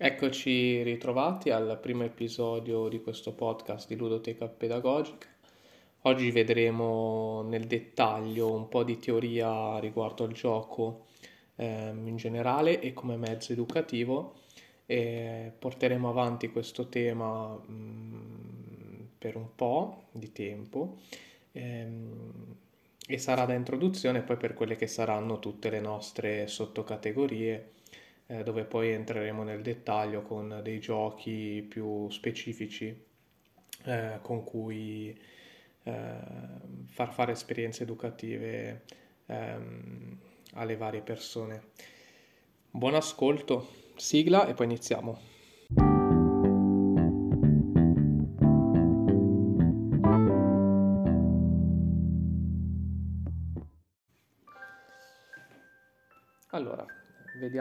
Eccoci ritrovati al primo episodio di questo podcast di Ludoteca Pedagogica. Oggi vedremo nel dettaglio un po' di teoria riguardo al gioco ehm, in generale e come mezzo educativo e porteremo avanti questo tema mh, mm, per un po' di tempo ehm, e sarà da introduzione poi per quelle che saranno tutte le nostre sottocategorie eh, dove poi entreremo nel dettaglio con dei giochi più specifici eh, con cui eh, far fare esperienze educative ehm, alle varie persone. Buon ascolto, sigla e poi iniziamo.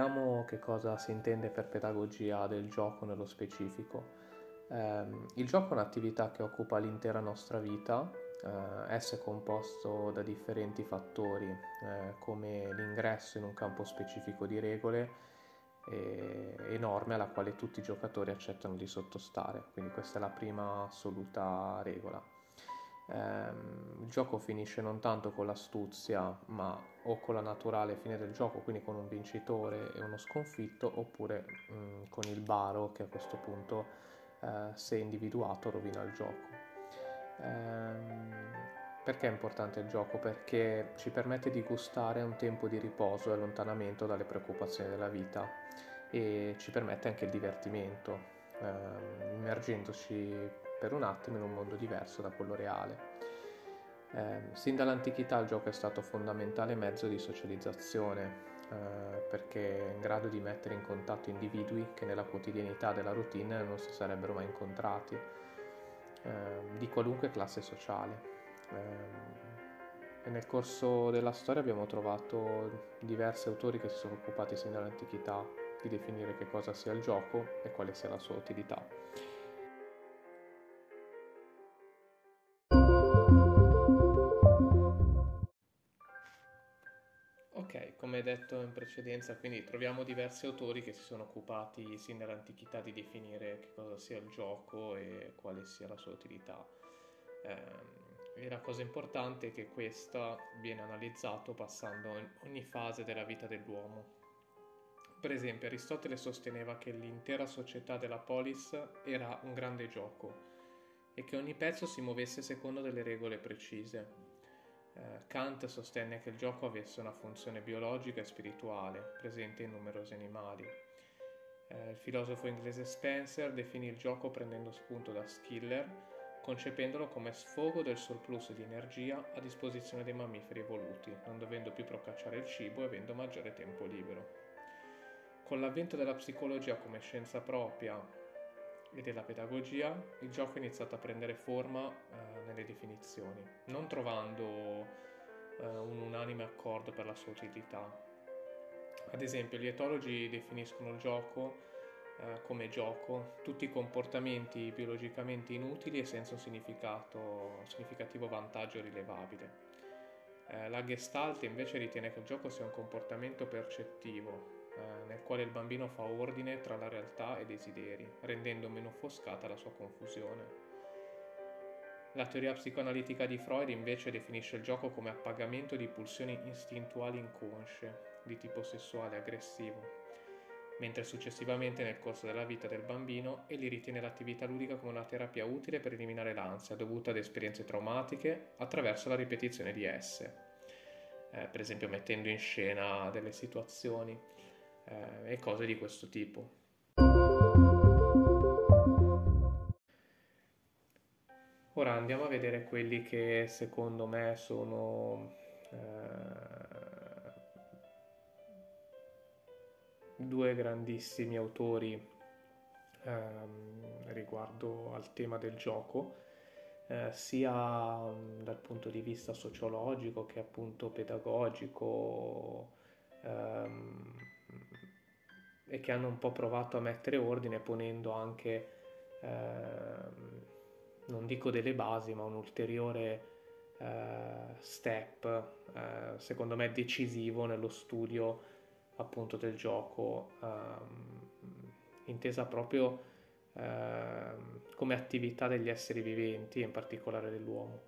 Vediamo che cosa si intende per pedagogia del gioco nello specifico. Eh, il gioco è un'attività che occupa l'intera nostra vita, eh, esso è composto da differenti fattori eh, come l'ingresso in un campo specifico di regole e, e norme alla quale tutti i giocatori accettano di sottostare, quindi questa è la prima assoluta regola. Um, il gioco finisce non tanto con l'astuzia, ma o con la naturale fine del gioco, quindi con un vincitore e uno sconfitto, oppure um, con il baro che a questo punto, uh, se individuato, rovina il gioco. Um, perché è importante il gioco? Perché ci permette di gustare un tempo di riposo e allontanamento dalle preoccupazioni della vita e ci permette anche il divertimento, immergendoci per un attimo in un mondo diverso da quello reale. Eh, sin dall'antichità il gioco è stato fondamentale mezzo di socializzazione eh, perché è in grado di mettere in contatto individui che nella quotidianità della routine non si sarebbero mai incontrati, eh, di qualunque classe sociale. Ehm, nel corso della storia abbiamo trovato diversi autori che si sono occupati sin dall'antichità di definire che cosa sia il gioco e quale sia la sua utilità. Come detto in precedenza, quindi troviamo diversi autori che si sono occupati sin dall'antichità di definire che cosa sia il gioco e quale sia la sua utilità. Eh, e la cosa importante è che questa viene analizzato passando ogni fase della vita dell'uomo. Per esempio, Aristotele sosteneva che l'intera società della polis era un grande gioco e che ogni pezzo si muovesse secondo delle regole precise. Eh, Kant sostenne che il gioco avesse una funzione biologica e spirituale, presente in numerosi animali. Eh, il filosofo inglese Spencer definì il gioco prendendo spunto da Skiller, concependolo come sfogo del surplus di energia a disposizione dei mammiferi evoluti, non dovendo più procacciare il cibo e avendo maggiore tempo libero. Con l'avvento della psicologia come scienza propria e della pedagogia, il gioco ha iniziato a prendere forma eh, nelle definizioni, non trovando eh, un unanime accordo per la sua utilità. Ad esempio, gli etologi definiscono il gioco eh, come gioco tutti i comportamenti biologicamente inutili e senza un significativo vantaggio rilevabile. Eh, la Gestalt invece ritiene che il gioco sia un comportamento percettivo, eh, nel quale il bambino fa ordine tra la realtà e i desideri, rendendo meno offuscata la sua confusione. La teoria psicoanalitica di Freud invece definisce il gioco come appagamento di pulsioni istintuali inconsce, di tipo sessuale aggressivo, mentre successivamente nel corso della vita del bambino egli ritiene l'attività ludica come una terapia utile per eliminare l'ansia dovuta ad esperienze traumatiche attraverso la ripetizione di esse, eh, per esempio mettendo in scena delle situazioni eh, e cose di questo tipo. Ora andiamo a vedere quelli che secondo me sono eh, due grandissimi autori eh, riguardo al tema del gioco. Eh, sia dal punto di vista sociologico che appunto pedagogico, ehm, e che hanno un po' provato a mettere ordine ponendo anche, eh, non dico delle basi, ma un ulteriore eh, step, eh, secondo me decisivo nello studio appunto del gioco ehm, intesa proprio eh, come attività degli esseri viventi, in particolare dell'uomo.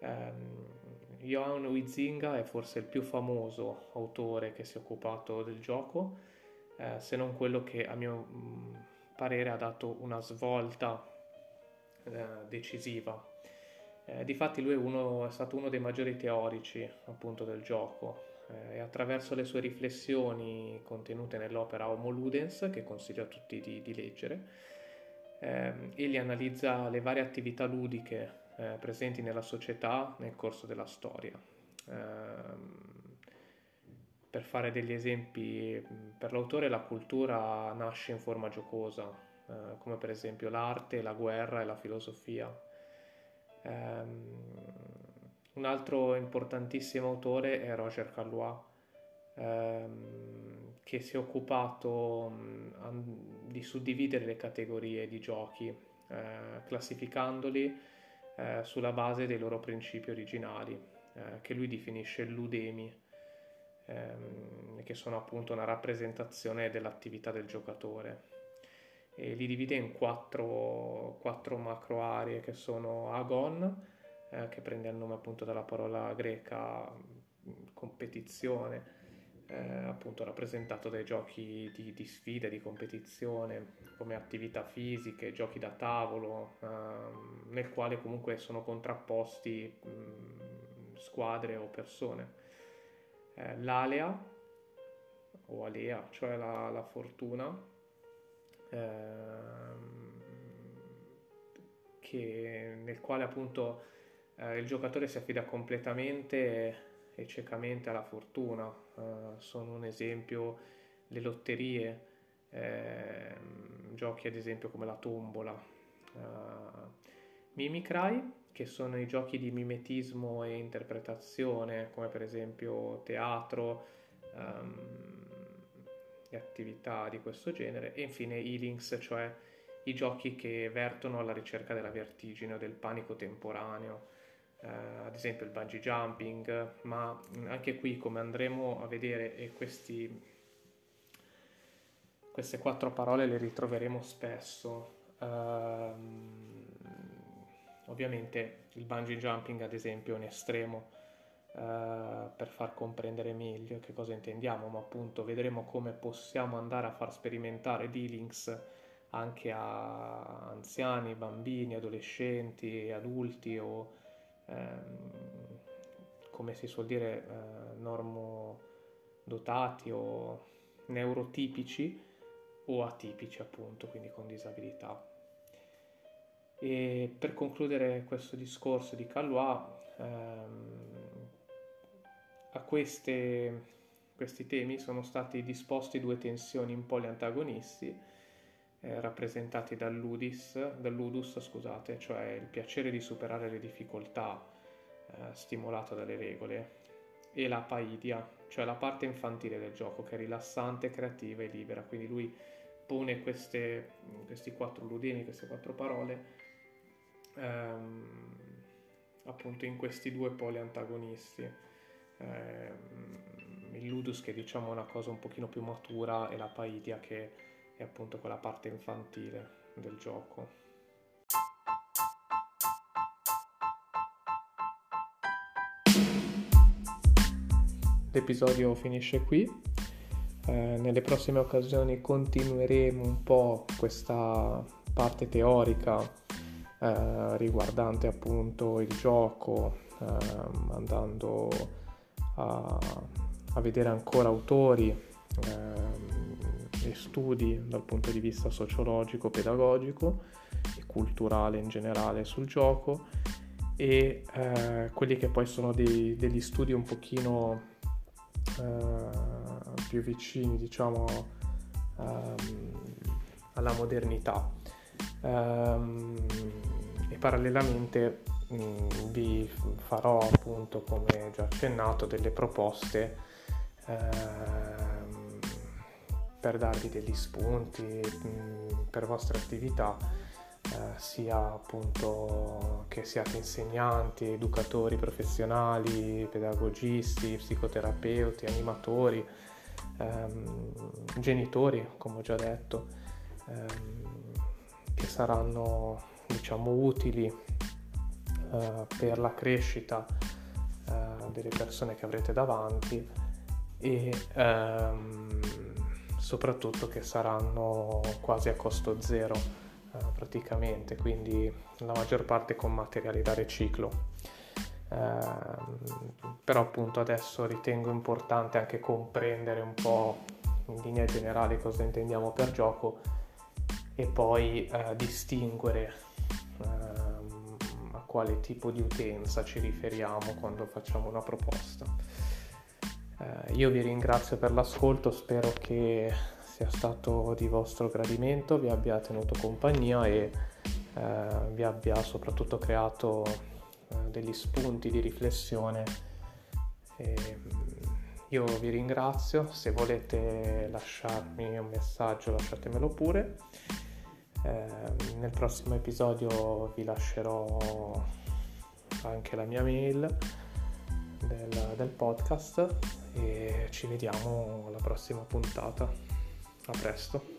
Eh, Johan Huizinga è forse il più famoso autore che si è occupato del gioco, eh, se non quello che a mio mm, parere ha dato una svolta eh, decisiva. Eh, difatti lui è, uno, è, stato uno dei maggiori teorici appunto del gioco eh, e attraverso le sue riflessioni contenute nell'opera Homo Ludens, che consiglio a tutti di, di leggere, ehm, egli analizza le varie attività ludiche eh, presenti nella società nel corso della storia. Eh, per fare degli esempi, per l'autore la cultura nasce in forma giocosa, eh, come per esempio l'arte, la guerra e la filosofia. Um, un altro importantissimo autore è Roger Callois, um, che si è occupato um, di suddividere le categorie di giochi, uh, classificandoli uh, sulla base dei loro principi originali, uh, che lui definisce ludemi ehm, che sono appunto una rappresentazione dell'attività del giocatore. E li divide in quattro, quattro macro aree che sono Agon, eh, che prende il nome appunto dalla parola greca competizione, eh, appunto rappresentato dai giochi di, di sfida, di competizione, come attività fisiche, giochi da tavolo, ehm, nel quale comunque sono contrapposti mh, squadre o persone eh, l'alea o alea, cioè la, la fortuna, ehm, che, nel quale appunto eh, il giocatore si affida completamente e ciecamente alla fortuna. Uh, sono un esempio le lotterie, eh, giochi ad esempio come la tombola. Uh, Mimicry che sono i giochi di mimetismo e interpretazione, come per esempio teatro um, attività di questo genere, e infine i links, cioè i giochi che vertono alla ricerca della vertigine o del panico temporaneo, uh, ad esempio il bungee jumping, ma anche qui come andremo a vedere questi, queste quattro parole le ritroveremo spesso. Uh, Ovviamente il bungee jumping, ad esempio, è un estremo uh, per far comprendere meglio che cosa intendiamo, ma appunto vedremo come possiamo andare a far sperimentare D-Links anche a anziani, bambini, adolescenti, adulti o ehm, come si suol dire eh, normodotati o neurotipici o atipici appunto, quindi con disabilità. E per concludere questo discorso di Callois, ehm, a queste, questi temi sono stati disposti due tensioni in poli antagonisti, eh, rappresentati dal ludis, dal ludus, scusate, cioè il piacere di superare le difficoltà eh, stimolato dalle regole, e la paidia, cioè la parte infantile del gioco, che è rilassante, creativa e libera. Quindi lui pone queste, questi quattro ludini, queste quattro parole ehm, appunto in questi due poli antagonisti. Ehm, il ludus che diciamo è una cosa un pochino più matura e la paidia che è appunto quella parte infantile del gioco. L'episodio finisce qui. Eh, nelle prossime occasioni continueremo un po' questa parte teorica eh, riguardante appunto il gioco, eh, andando a, a, vedere ancora autori eh, e studi dal punto di vista sociologico, pedagogico e culturale in generale sul gioco e eh, quelli che poi sono dei, degli studi un pochino eh, più vicini diciamo ehm, alla modernità e parallelamente mh, vi farò appunto come già accennato delle proposte ehm, per darvi degli spunti mh, per vostre attività eh, sia appunto che siate insegnanti, educatori professionali, pedagogisti, psicoterapeuti, animatori, ehm, genitori come ho già detto ehm, che saranno diciamo utili eh, per la crescita eh, delle persone che avrete davanti e ehm, soprattutto che saranno quasi a costo zero eh, praticamente, quindi la maggior parte con materiali da riciclo. Eh, però appunto adesso ritengo importante anche comprendere un po' in linea generale cosa intendiamo per gioco e poi eh, distinguere ehm, a quale tipo di utenza ci riferiamo quando facciamo una proposta. Eh, io vi ringrazio per l'ascolto, spero che sia stato di vostro gradimento, vi abbia tenuto compagnia e eh, vi abbia soprattutto creato eh, degli spunti di riflessione. E, mm, io vi ringrazio, se volete lasciarmi un messaggio lasciatemelo pure. Eh, nel prossimo episodio vi lascerò anche la mia mail del, del podcast e ci vediamo alla prossima puntata. A presto.